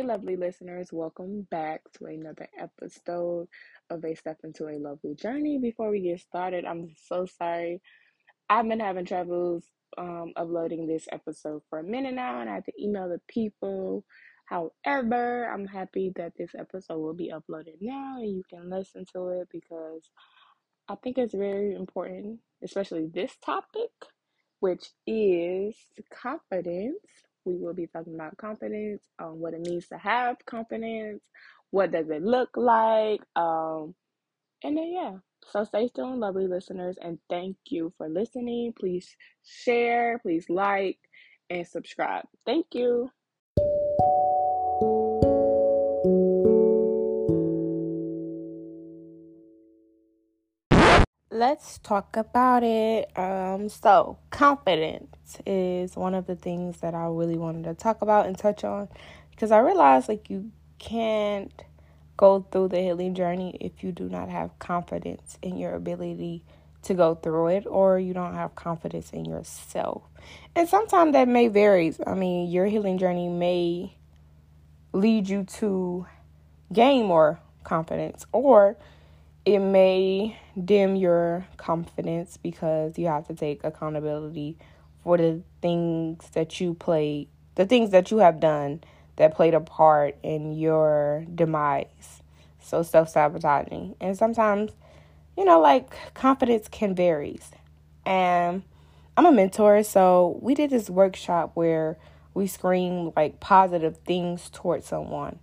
Hey, lovely listeners, welcome back to another episode of A Step into a Lovely Journey. Before we get started, I'm so sorry. I've been having troubles um, uploading this episode for a minute now, and I had to email the people. However, I'm happy that this episode will be uploaded now and you can listen to it because I think it's very important, especially this topic, which is confidence we will be talking about confidence, um, what it means to have confidence, what does it look like, um, and then yeah. So stay tuned, lovely listeners, and thank you for listening. Please share, please like, and subscribe. Thank you. Let's talk about it. Um, so confidence is one of the things that I really wanted to talk about and touch on because I realized like you can't go through the healing journey if you do not have confidence in your ability to go through it or you don't have confidence in yourself. And sometimes that may vary. I mean, your healing journey may lead you to gain more confidence or it may dim your confidence because you have to take accountability for the things that you played, the things that you have done that played a part in your demise. So self sabotaging. And sometimes, you know, like confidence can vary. And I'm a mentor, so we did this workshop where we scream like positive things towards someone.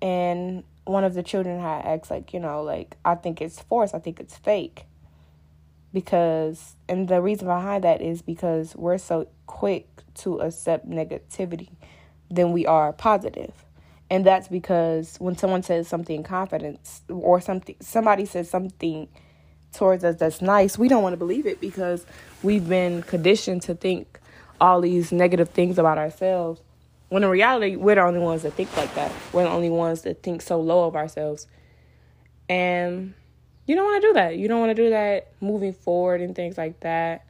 And one of the children had asked, like, you know, like, I think it's forced, I think it's fake. Because, and the reason behind that is because we're so quick to accept negativity than we are positive. And that's because when someone says something confidence or something, somebody says something towards us that's nice, we don't want to believe it because we've been conditioned to think all these negative things about ourselves when in reality, we're the only ones that think like that. We're the only ones that think so low of ourselves. And you don't want to do that. You don't want to do that moving forward and things like that.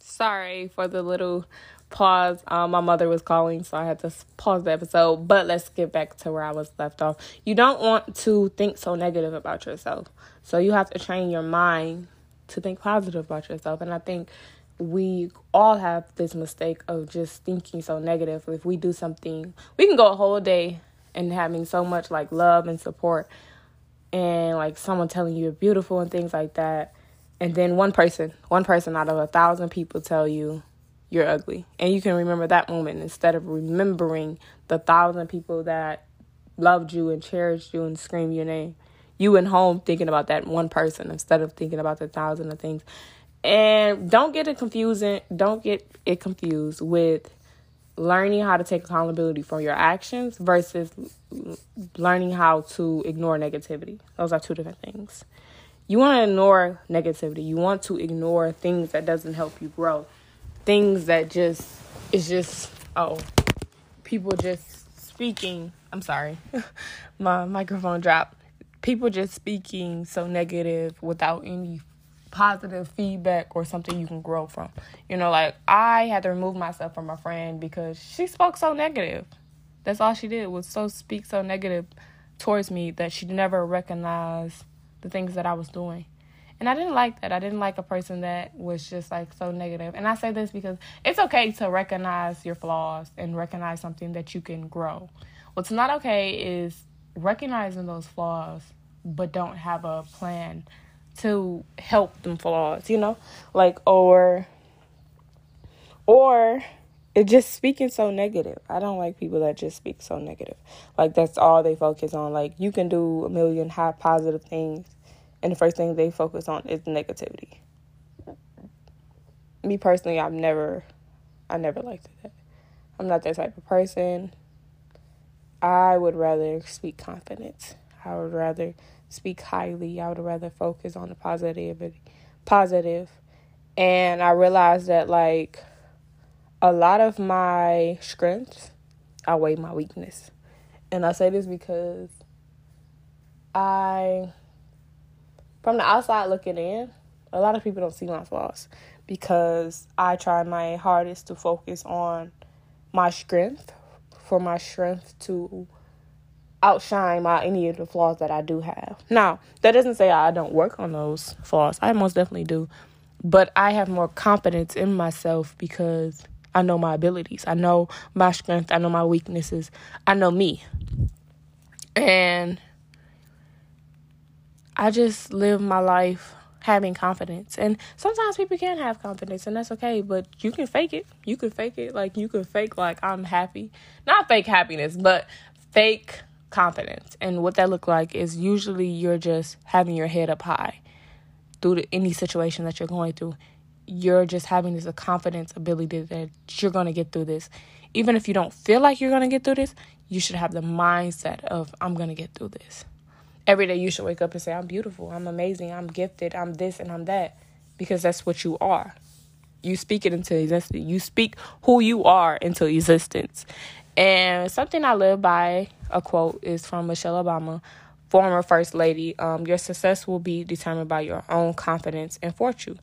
Sorry for the little pause. Um, my mother was calling, so I had to pause the episode. But let's get back to where I was left off. You don't want to think so negative about yourself. So you have to train your mind to think positive about yourself. And I think we all have this mistake of just thinking so negative. If we do something, we can go a whole day and having so much like love and support and like someone telling you you're beautiful and things like that. And then one person, one person out of a thousand people tell you you're ugly. And you can remember that moment instead of remembering the thousand people that loved you and cherished you and screamed your name. You went home thinking about that one person instead of thinking about the thousand of things. And don't get it confusing. Don't get it confused with learning how to take accountability for your actions versus learning how to ignore negativity. Those are two different things. You want to ignore negativity. You want to ignore things that doesn't help you grow. Things that just is just oh, people just speaking. I'm sorry. My microphone dropped. People just speaking so negative without any positive feedback or something you can grow from. You know, like I had to remove myself from a friend because she spoke so negative. That's all she did was so speak so negative towards me that she never recognized the things that I was doing. And I didn't like that. I didn't like a person that was just like so negative. And I say this because it's okay to recognize your flaws and recognize something that you can grow. What's not okay is recognizing those flaws but don't have a plan to help them flaws, you know? Like or or it just speaking so negative. I don't like people that just speak so negative. Like that's all they focus on. Like you can do a million high positive things and the first thing they focus on is negativity. Me personally, I've never I never liked that. I'm not that type of person. I would rather speak confidence. I would rather speak highly. I would rather focus on the positivity, positive. And I realized that like a lot of my strengths outweigh my weakness. And I say this because I, from the outside looking in, a lot of people don't see my flaws because I try my hardest to focus on my strength for my strength to outshine my any of the flaws that I do have. Now, that doesn't say I don't work on those flaws. I most definitely do. But I have more confidence in myself because I know my abilities. I know my strength. I know my weaknesses. I know me. And I just live my life having confidence. And sometimes people can't have confidence, and that's okay, but you can fake it. You can fake it. Like, you can fake, like, I'm happy. Not fake happiness, but fake confidence. And what that look like is usually you're just having your head up high through any situation that you're going through. You're just having this confidence ability that you're going to get through this. Even if you don't feel like you're going to get through this, you should have the mindset of I'm going to get through this. Every day you should wake up and say I'm beautiful, I'm amazing, I'm gifted, I'm this and I'm that because that's what you are. You speak it into existence. You speak who you are into existence. And something I live by, a quote, is from Michelle Obama, former First Lady. Um, your success will be determined by your own confidence and fortune.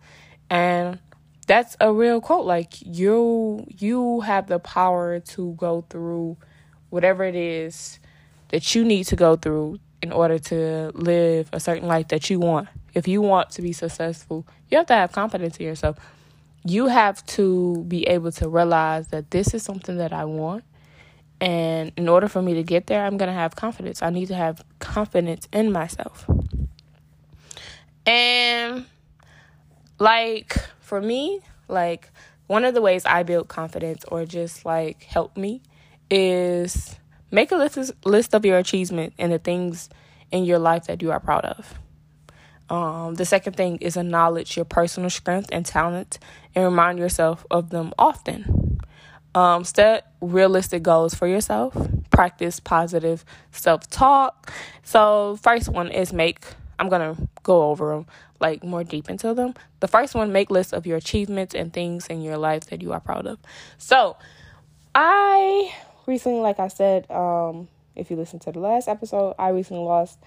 And that's a real quote. Like you you have the power to go through whatever it is that you need to go through in order to live a certain life that you want. If you want to be successful, you have to have confidence in yourself. You have to be able to realize that this is something that I want and in order for me to get there, I'm going to have confidence. I need to have confidence in myself. And like for me, like one of the ways I build confidence or just like help me is make a list list of your achievement and the things in your life that you are proud of. Um, the second thing is acknowledge your personal strength and talent and remind yourself of them often. Um, set realistic goals for yourself. Practice positive self talk. So, first one is make, I'm going to go over them like more deep into them. The first one, make lists of your achievements and things in your life that you are proud of. So, I recently, like I said, um, if you listen to the last episode, I recently lost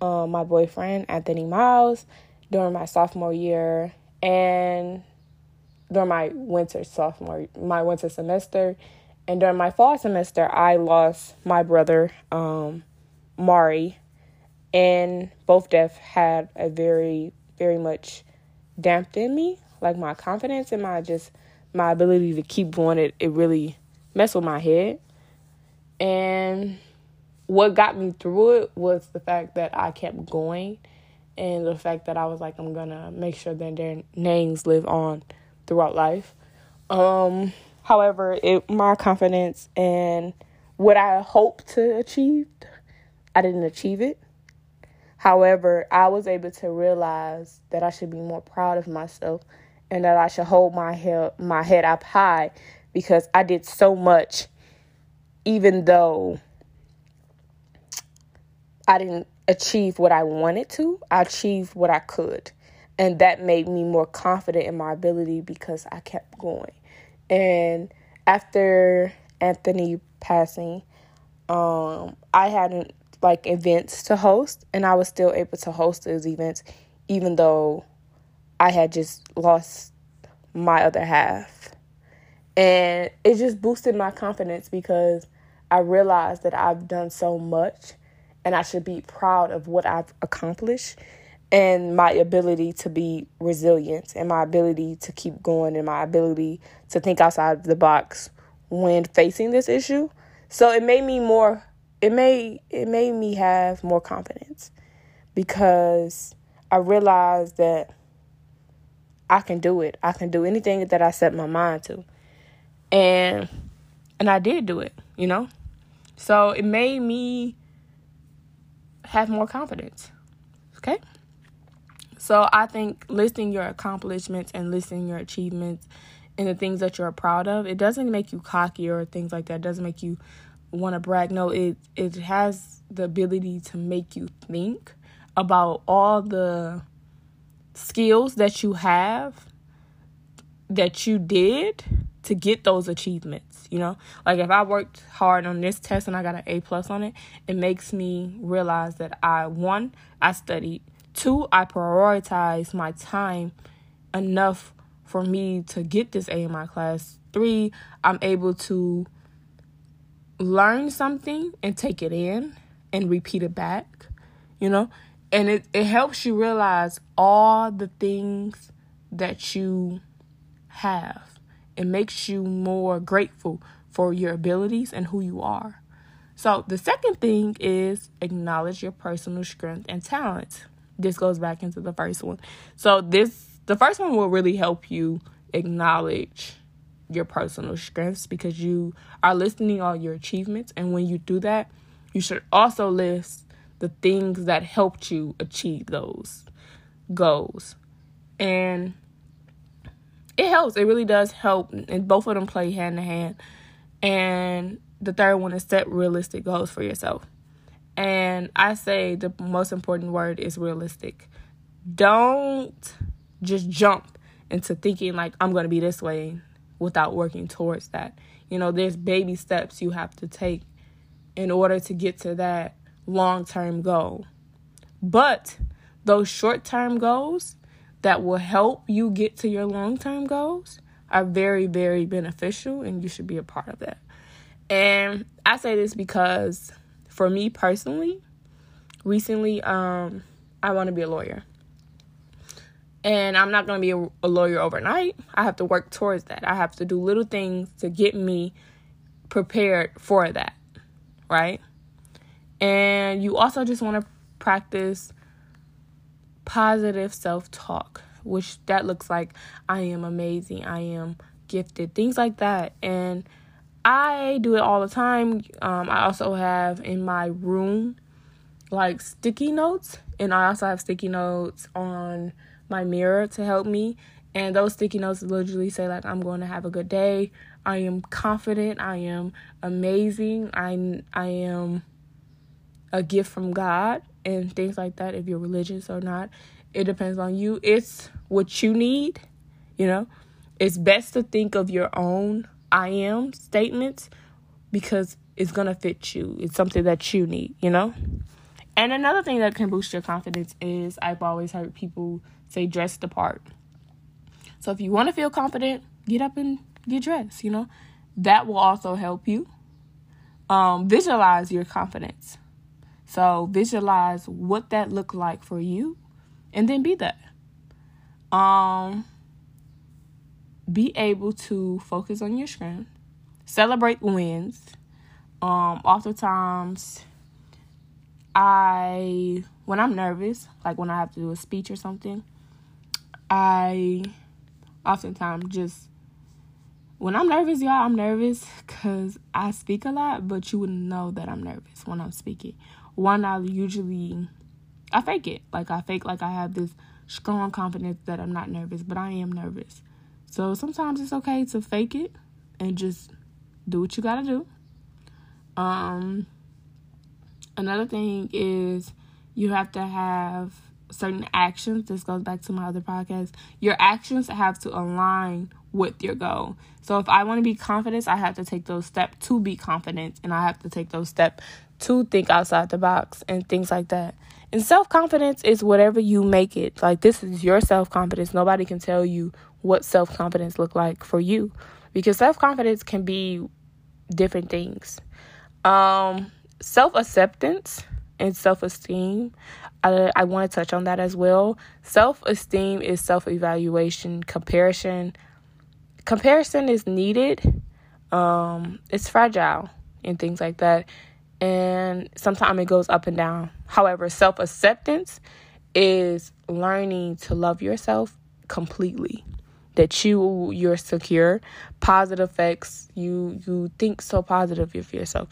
um, my boyfriend, Anthony Miles, during my sophomore year. And during my winter sophomore my winter semester and during my fall semester i lost my brother um, mari and both deaths had a very very much damped in me like my confidence and my just my ability to keep going it, it really messed with my head. And what got me through it was the fact that i kept going and the fact that i was like i'm gonna make sure that their names live on throughout life. Um, however, it my confidence and what I hoped to achieve, I didn't achieve it. However, I was able to realize that I should be more proud of myself and that I should hold my head my head up high because I did so much even though I didn't achieve what I wanted to, I achieved what I could and that made me more confident in my ability because I kept going. And after Anthony passing, um, I hadn't like events to host, and I was still able to host those events, even though I had just lost my other half. And it just boosted my confidence because I realized that I've done so much and I should be proud of what I've accomplished and my ability to be resilient and my ability to keep going and my ability to think outside of the box when facing this issue. So it made me more it made it made me have more confidence because I realized that I can do it. I can do anything that I set my mind to. And and I did do it, you know? So it made me have more confidence. Okay? So I think listing your accomplishments and listing your achievements and the things that you're proud of, it doesn't make you cocky or things like that. It doesn't make you want to brag. No, it it has the ability to make you think about all the skills that you have that you did to get those achievements you know like if i worked hard on this test and i got an a plus on it it makes me realize that i one i studied Two, I prioritize my time enough for me to get this A in my class. Three, I'm able to learn something and take it in and repeat it back, you know? And it, it helps you realize all the things that you have. It makes you more grateful for your abilities and who you are. So, the second thing is acknowledge your personal strength and talent. This goes back into the first one. So, this the first one will really help you acknowledge your personal strengths because you are listing all your achievements and when you do that, you should also list the things that helped you achieve those goals. And it helps. It really does help. And both of them play hand in hand. And the third one is set realistic goals for yourself. And I say the most important word is realistic. Don't just jump into thinking like I'm going to be this way without working towards that. You know, there's baby steps you have to take in order to get to that long term goal. But those short term goals that will help you get to your long term goals are very, very beneficial, and you should be a part of that. And I say this because for me personally, recently, um, I want to be a lawyer. And I'm not going to be a, a lawyer overnight. I have to work towards that. I have to do little things to get me prepared for that, right? And you also just want to practice positive self talk, which that looks like I am amazing, I am gifted, things like that. And I do it all the time. Um, I also have in my room like sticky notes, and I also have sticky notes on my mirror to help me. And those sticky notes literally say like I'm going to have a good day. I am confident. I am amazing. I I am a gift from God and things like that. If you're religious or not, it depends on you. It's what you need. You know, it's best to think of your own I am statements because it's gonna fit you. It's something that you need. You know. And another thing that can boost your confidence is I've always heard people say dress the part. So if you want to feel confident, get up and get dressed, you know. That will also help you um, visualize your confidence. So visualize what that looked like for you and then be that. Um be able to focus on your strength, celebrate wins. Um oftentimes I when I'm nervous, like when I have to do a speech or something, I oftentimes just when I'm nervous, y'all, I'm nervous because I speak a lot, but you wouldn't know that I'm nervous when I'm speaking. One, I usually I fake it. Like I fake like I have this strong confidence that I'm not nervous, but I am nervous. So sometimes it's okay to fake it and just do what you gotta do. Um another thing is you have to have certain actions. This goes back to my other podcast. Your actions have to align with your goal. So if I want to be confident, I have to take those steps to be confident and I have to take those steps to think outside the box and things like that. And self-confidence is whatever you make it. Like this is your self-confidence. Nobody can tell you what self-confidence look like for you because self-confidence can be different things. Um self-acceptance and self-esteem I, I want to touch on that as well. Self esteem is self evaluation. Comparison, comparison is needed. Um, it's fragile and things like that, and sometimes it goes up and down. However, self acceptance is learning to love yourself completely. That you you're secure, positive effects. You you think so positive of yourself,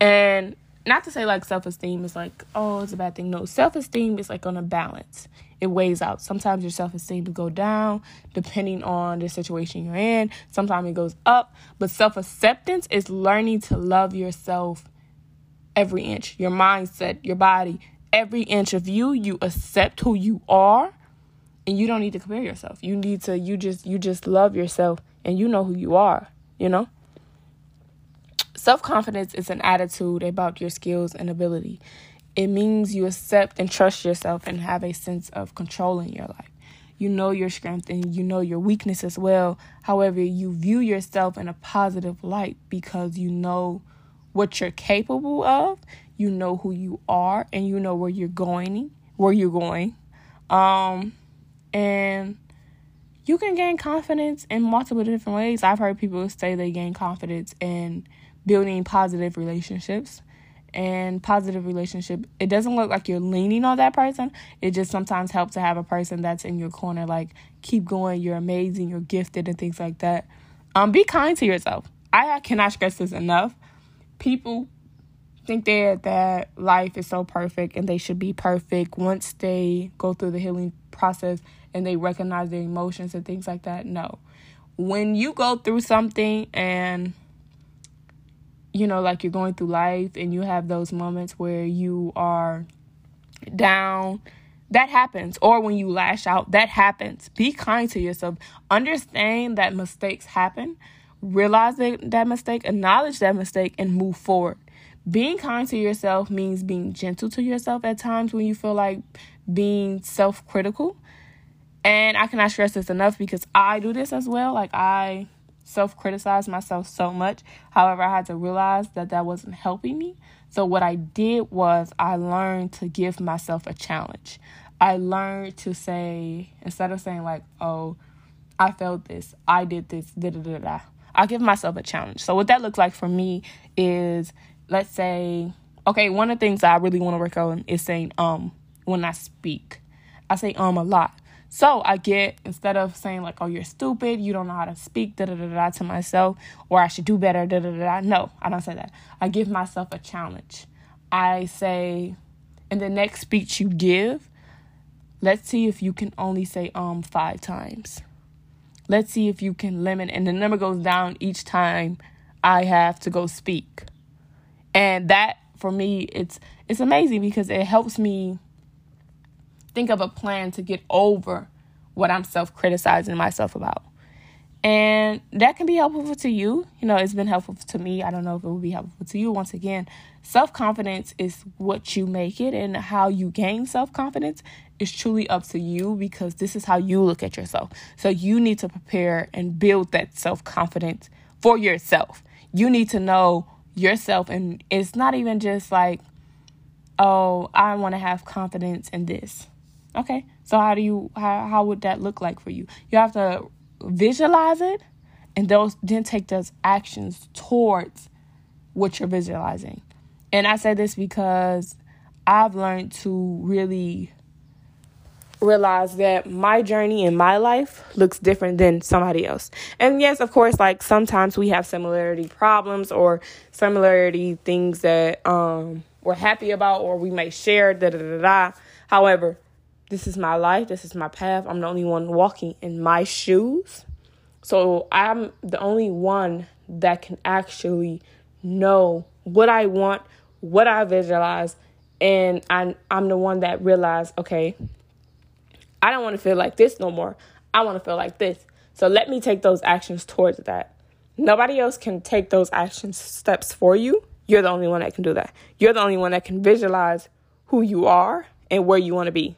and not to say like self esteem is like, oh, it's a bad thing. No, self esteem is like on a balance. It weighs out. Sometimes your self esteem will go down depending on the situation you're in. Sometimes it goes up. But self acceptance is learning to love yourself every inch. Your mindset, your body, every inch of you. You accept who you are and you don't need to compare yourself. You need to you just you just love yourself and you know who you are, you know? Self confidence is an attitude about your skills and ability. It means you accept and trust yourself and have a sense of control in your life. You know your strength and you know your weakness as well. However, you view yourself in a positive light because you know what you're capable of, you know who you are, and you know where you're going, where you're going. Um, and you can gain confidence in multiple different ways. I've heard people say they gain confidence in building positive relationships. And positive relationship, it doesn't look like you're leaning on that person. It just sometimes helps to have a person that's in your corner, like keep going, you're amazing, you're gifted, and things like that. Um, be kind to yourself. I cannot stress this enough. People think that that life is so perfect and they should be perfect once they go through the healing process and they recognize their emotions and things like that. No. When you go through something and you know, like you're going through life and you have those moments where you are down, that happens. Or when you lash out, that happens. Be kind to yourself. Understand that mistakes happen. Realize that, mistake, acknowledge that mistake, and move forward. Being kind to yourself means being gentle to yourself at times when you feel like being self critical. And I cannot stress this enough because I do this as well. Like, I self criticize myself so much. However, I had to realize that that wasn't helping me. So, what I did was I learned to give myself a challenge. I learned to say, instead of saying, like, oh, I felt this, I did this, da da da da, I give myself a challenge. So, what that looks like for me is let's say, okay, one of the things I really want to work on is saying um when I speak. I say um a lot. So I get instead of saying like, "Oh, you're stupid, you don't know how to speak," da da da da to myself, or I should do better, da da da da. No, I don't say that. I give myself a challenge. I say, in the next speech you give, let's see if you can only say um five times. Let's see if you can limit, and the number goes down each time I have to go speak. And that for me it's it's amazing because it helps me think of a plan to get over what I'm self-criticizing myself about. And that can be helpful to you. You know, it's been helpful to me. I don't know if it will be helpful to you. Once again, self confidence is what you make it, and how you gain self confidence is truly up to you because this is how you look at yourself. So you need to prepare and build that self confidence for yourself. You need to know yourself and it's not even just like oh i want to have confidence in this okay so how do you how, how would that look like for you you have to visualize it and those then take those actions towards what you're visualizing and i say this because i've learned to really realize that my journey in my life looks different than somebody else. And yes, of course, like sometimes we have similarity problems or similarity things that um we're happy about or we may share da da da da. However, this is my life, this is my path. I'm the only one walking in my shoes. So I'm the only one that can actually know what I want, what I visualize, and I'm I'm the one that realized, okay, I don't want to feel like this no more. I want to feel like this. So let me take those actions towards that. Nobody else can take those action steps for you. You're the only one that can do that. You're the only one that can visualize who you are and where you want to be.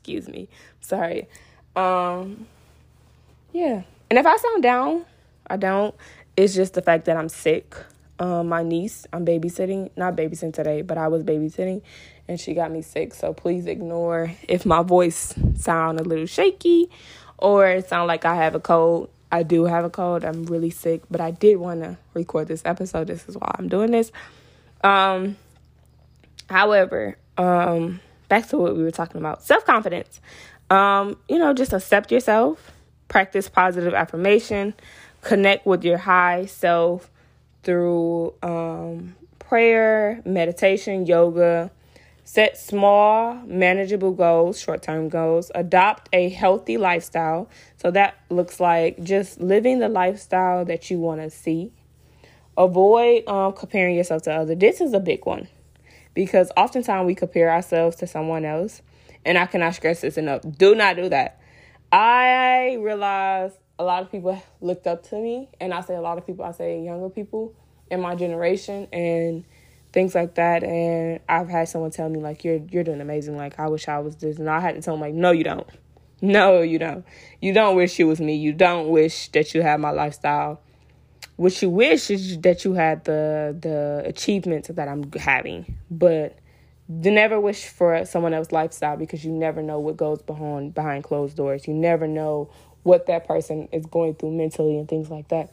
Excuse me. Sorry. Um yeah. And if I sound down, I don't. It's just the fact that I'm sick. Um, my niece, I'm babysitting, not babysitting today, but I was babysitting and she got me sick. So please ignore if my voice sound a little shaky or it sound like I have a cold. I do have a cold. I'm really sick, but I did want to record this episode. This is why I'm doing this. Um however, um back to what we were talking about. Self-confidence. Um, you know, just accept yourself, practice positive affirmation, connect with your high self through um prayer, meditation, yoga, Set small, manageable goals, short term goals. Adopt a healthy lifestyle. So that looks like just living the lifestyle that you want to see. Avoid um, comparing yourself to others. This is a big one because oftentimes we compare ourselves to someone else. And I cannot stress this enough. Do not do that. I realize a lot of people looked up to me, and I say a lot of people, I say younger people in my generation, and things like that. And I've had someone tell me like, "You're you're doing amazing." Like, I wish I was this, and I had to tell them like, "No, you don't. No, you don't. You don't wish you was me. You don't wish that you had my lifestyle." What you wish is that you had the the achievements that I'm having, but never wish for someone else's lifestyle because you never know what goes behind behind closed doors. You never know what that person is going through mentally and things like that.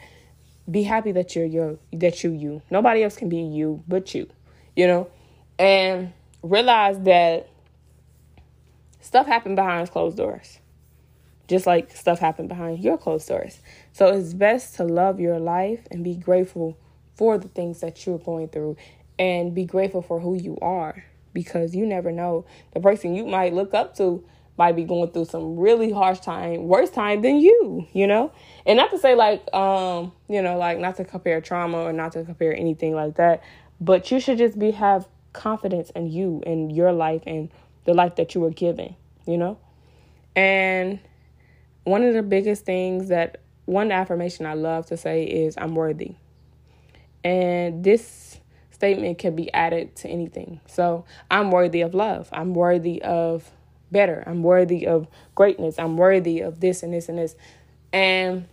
Be happy that you're your that you you. Nobody else can be you but you. You know? And realize that stuff happened behind closed doors. Just like stuff happened behind your closed doors. So it's best to love your life and be grateful for the things that you're going through and be grateful for who you are because you never know the person you might look up to might be going through some really harsh time, worse time than you, you know? And not to say like um, you know, like not to compare trauma or not to compare anything like that, but you should just be have confidence in you and your life and the life that you were given, you know? And one of the biggest things that one affirmation I love to say is I'm worthy. And this statement can be added to anything. So I'm worthy of love. I'm worthy of better. I'm worthy of greatness. I'm worthy of this and this and this. And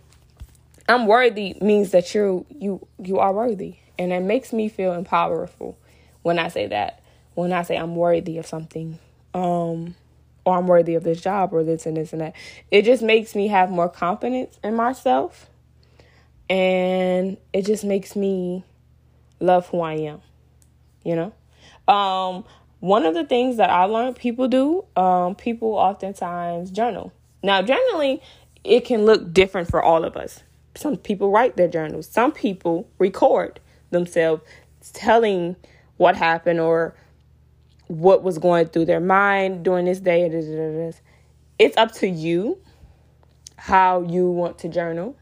I'm worthy means that you're you you are worthy. And it makes me feel powerful when I say that. When I say I'm worthy of something. Um or I'm worthy of this job or this and this and that. It just makes me have more confidence in myself. And it just makes me love who I am. You know? Um, one of the things that I learned people do, um, people oftentimes journal. Now, journaling, it can look different for all of us. Some people write their journals. Some people record themselves telling what happened or what was going through their mind during this day. It's up to you how you want to journal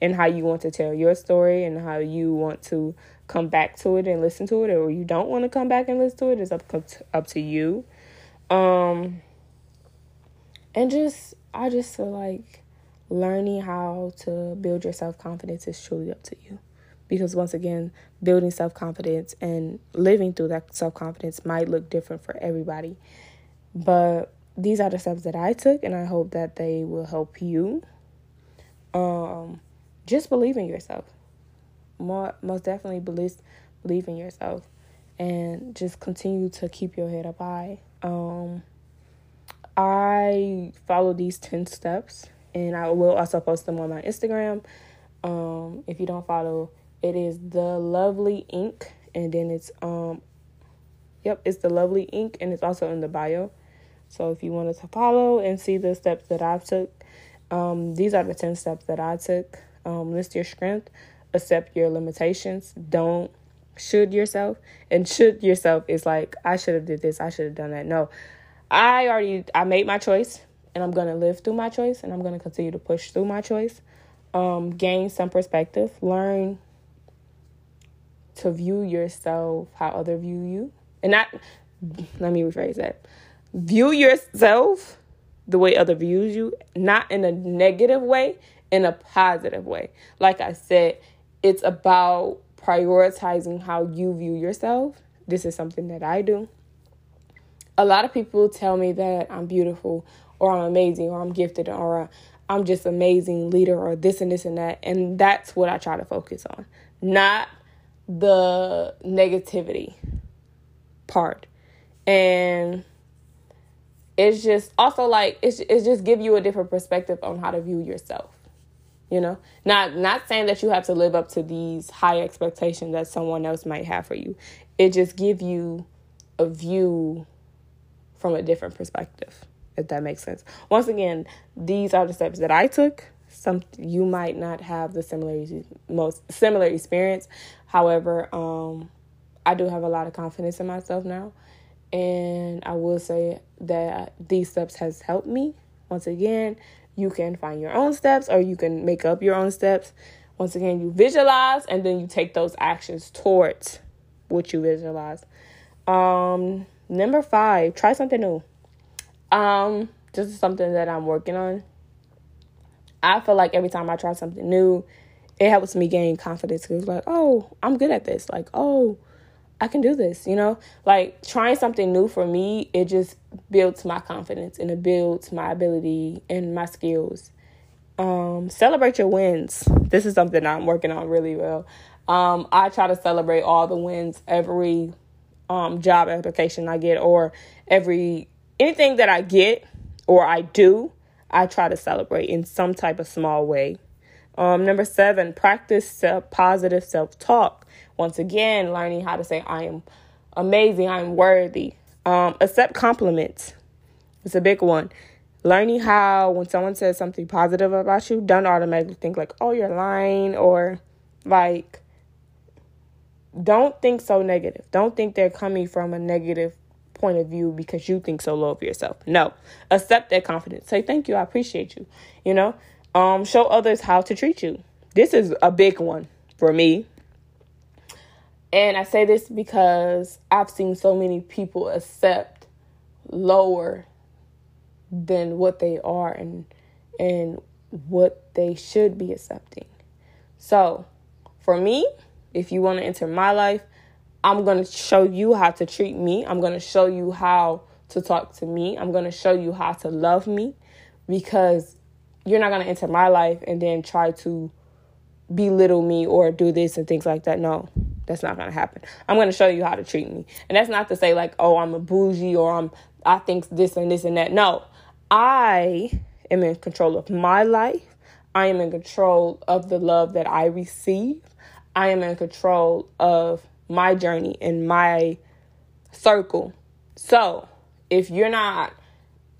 and how you want to tell your story and how you want to come back to it and listen to it or you don't want to come back and listen to it. It's up up to you. Um and just I just feel like learning how to build your self-confidence is truly up to you because once again building self-confidence and living through that self-confidence might look different for everybody. But these are the steps that i took and i hope that they will help you um just believe in yourself. More most definitely believe believe in yourself and just continue to keep your head up high. Um i follow these 10 steps and i will also post them on my instagram. Um if you don't follow it is the Lovely Ink, and then it's um, yep, it's the Lovely Ink, and it's also in the bio. So if you wanted to follow and see the steps that I took, um, these are the ten steps that I took. Um, list your strength, accept your limitations, don't should yourself, and should yourself is like I should have did this, I should have done that. No, I already I made my choice, and I'm gonna live through my choice, and I'm gonna continue to push through my choice. Um, gain some perspective, learn to view yourself how other view you. And not let me rephrase that. View yourself the way other views you, not in a negative way, in a positive way. Like I said, it's about prioritizing how you view yourself. This is something that I do. A lot of people tell me that I'm beautiful or I'm amazing or I'm gifted or I'm just amazing leader or this and this and that. And that's what I try to focus on. Not the negativity part. And it's just also like it's it's just give you a different perspective on how to view yourself. You know? Not not saying that you have to live up to these high expectations that someone else might have for you. It just give you a view from a different perspective, if that makes sense. Once again, these are the steps that I took some you might not have the similar most similar experience. However, um, I do have a lot of confidence in myself now, and I will say that these steps has helped me. Once again, you can find your own steps or you can make up your own steps. Once again, you visualize and then you take those actions towards what you visualize. Um, number five, try something new. Um, this is something that I'm working on I feel like every time I try something new, it helps me gain confidence. Cause like, oh, I'm good at this. Like, oh, I can do this. You know, like trying something new for me, it just builds my confidence and it builds my ability and my skills. Um, celebrate your wins. This is something I'm working on really well. Um, I try to celebrate all the wins every um, job application I get or every anything that I get or I do. I try to celebrate in some type of small way. Um, number seven, practice self, positive self talk. Once again, learning how to say, I am amazing, I am worthy. Um, accept compliments. It's a big one. Learning how, when someone says something positive about you, don't automatically think, like, oh, you're lying, or like, don't think so negative. Don't think they're coming from a negative point of view because you think so low of yourself. No, accept that confidence. Say, thank you, I appreciate you. You know, um, show others how to treat you. This is a big one for me. And I say this because I've seen so many people accept lower than what they are and and what they should be accepting. So, for me, if you want to enter my life, I'm going to show you how to treat me. I'm going to show you how to talk to me. I'm going to show you how to love me because you're not going to enter my life and then try to belittle me or do this and things like that. No, that's not going to happen. I'm going to show you how to treat me. And that's not to say like, oh, I'm a bougie or I'm I think this and this and that. No. I am in control of my life. I am in control of the love that I receive. I am in control of my journey and my circle. So, if you're not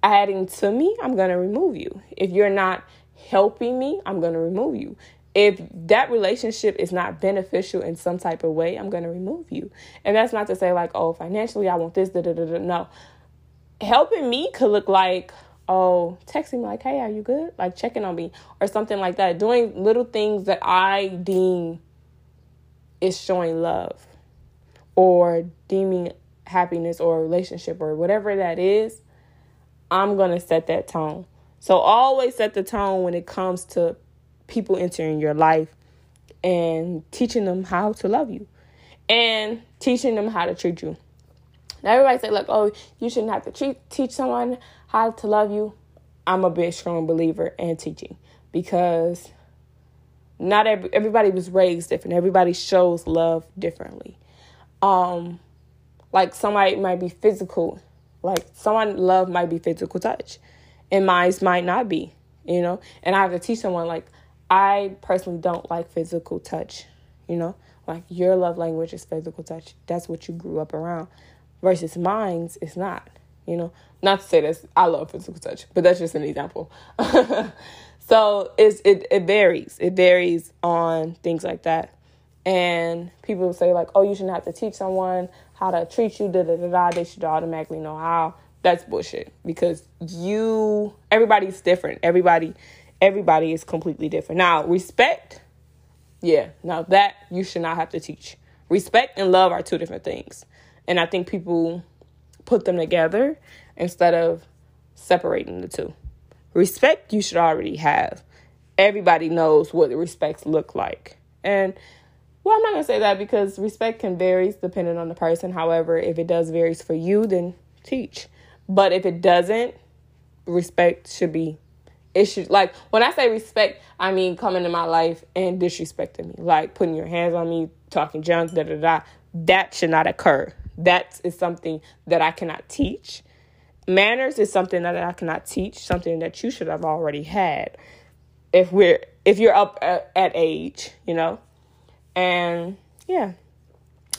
adding to me, I'm going to remove you. If you're not helping me, I'm going to remove you. If that relationship is not beneficial in some type of way, I'm going to remove you. And that's not to say, like, oh, financially, I want this, da da da da. No. Helping me could look like, oh, texting me, like, hey, are you good? Like, checking on me or something like that. Doing little things that I deem is showing love or deeming happiness or relationship or whatever that is I'm going to set that tone. So always set the tone when it comes to people entering your life and teaching them how to love you and teaching them how to treat you. Now everybody say like, "Oh, you shouldn't have to treat, teach someone how to love you." I'm a big strong believer in teaching because not every, everybody was raised different. Everybody shows love differently. Um like somebody might be physical like someone love might be physical touch, and mine might not be. You know, and I have to teach someone like I personally don't like physical touch. You know, like your love language is physical touch. That's what you grew up around, versus mine's is not. You know, not to say this, I love physical touch, but that's just an example. so it's it it varies. It varies on things like that. And people say like, oh, you shouldn't have to teach someone how to treat you, da da da da. They should automatically know how. That's bullshit because you, everybody's different. Everybody, everybody is completely different. Now, respect, yeah, now that you should not have to teach. Respect and love are two different things. And I think people put them together instead of separating the two. Respect you should already have. Everybody knows what respects look like. And well, I'm not gonna say that because respect can vary depending on the person. However, if it does varies for you, then teach. But if it doesn't, respect should be should like when I say respect, I mean coming to my life and disrespecting me, like putting your hands on me, talking junk, da da da. That should not occur. That is something that I cannot teach. Manners is something that I cannot teach, something that you should have already had. If we're if you're up at, at age, you know. And yeah.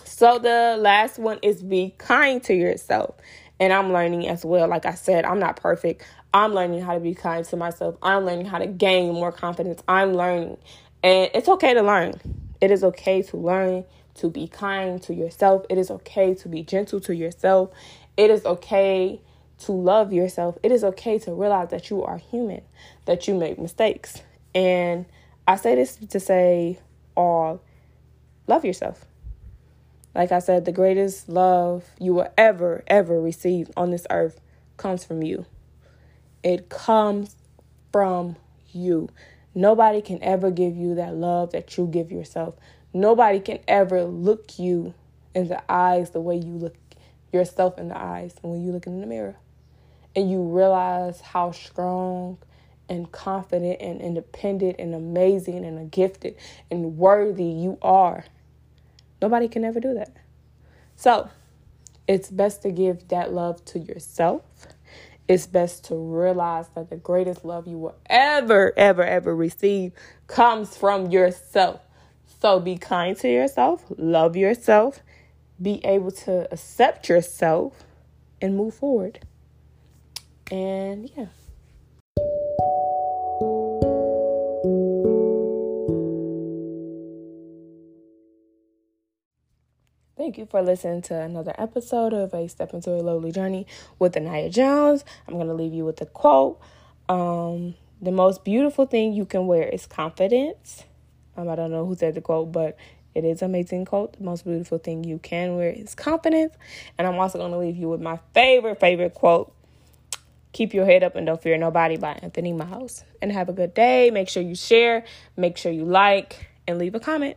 So the last one is be kind to yourself. And I'm learning as well. Like I said, I'm not perfect. I'm learning how to be kind to myself. I'm learning how to gain more confidence. I'm learning. And it's okay to learn. It is okay to learn to be kind to yourself. It is okay to be gentle to yourself. It is okay to love yourself. It is okay to realize that you are human, that you make mistakes. And I say this to say all love yourself. Like I said, the greatest love you will ever, ever receive on this earth comes from you. It comes from you. Nobody can ever give you that love that you give yourself. Nobody can ever look you in the eyes the way you look yourself in the eyes when you look in the mirror. And you realize how strong and confident and independent and amazing and gifted and worthy you are. Nobody can ever do that. So, it's best to give that love to yourself. It's best to realize that the greatest love you will ever, ever, ever receive comes from yourself. So be kind to yourself, love yourself, be able to accept yourself, and move forward. And yeah. Thank you for listening to another episode of A Step Into a Lovely Journey with Anaya Jones. I'm going to leave you with a quote. Um, the most beautiful thing you can wear is confidence. Um, I don't know who said the quote, but it is an amazing quote. The most beautiful thing you can wear is confidence. And I'm also going to leave you with my favorite, favorite quote. Keep your head up and don't fear nobody by Anthony Miles. And have a good day. Make sure you share, make sure you like, and leave a comment.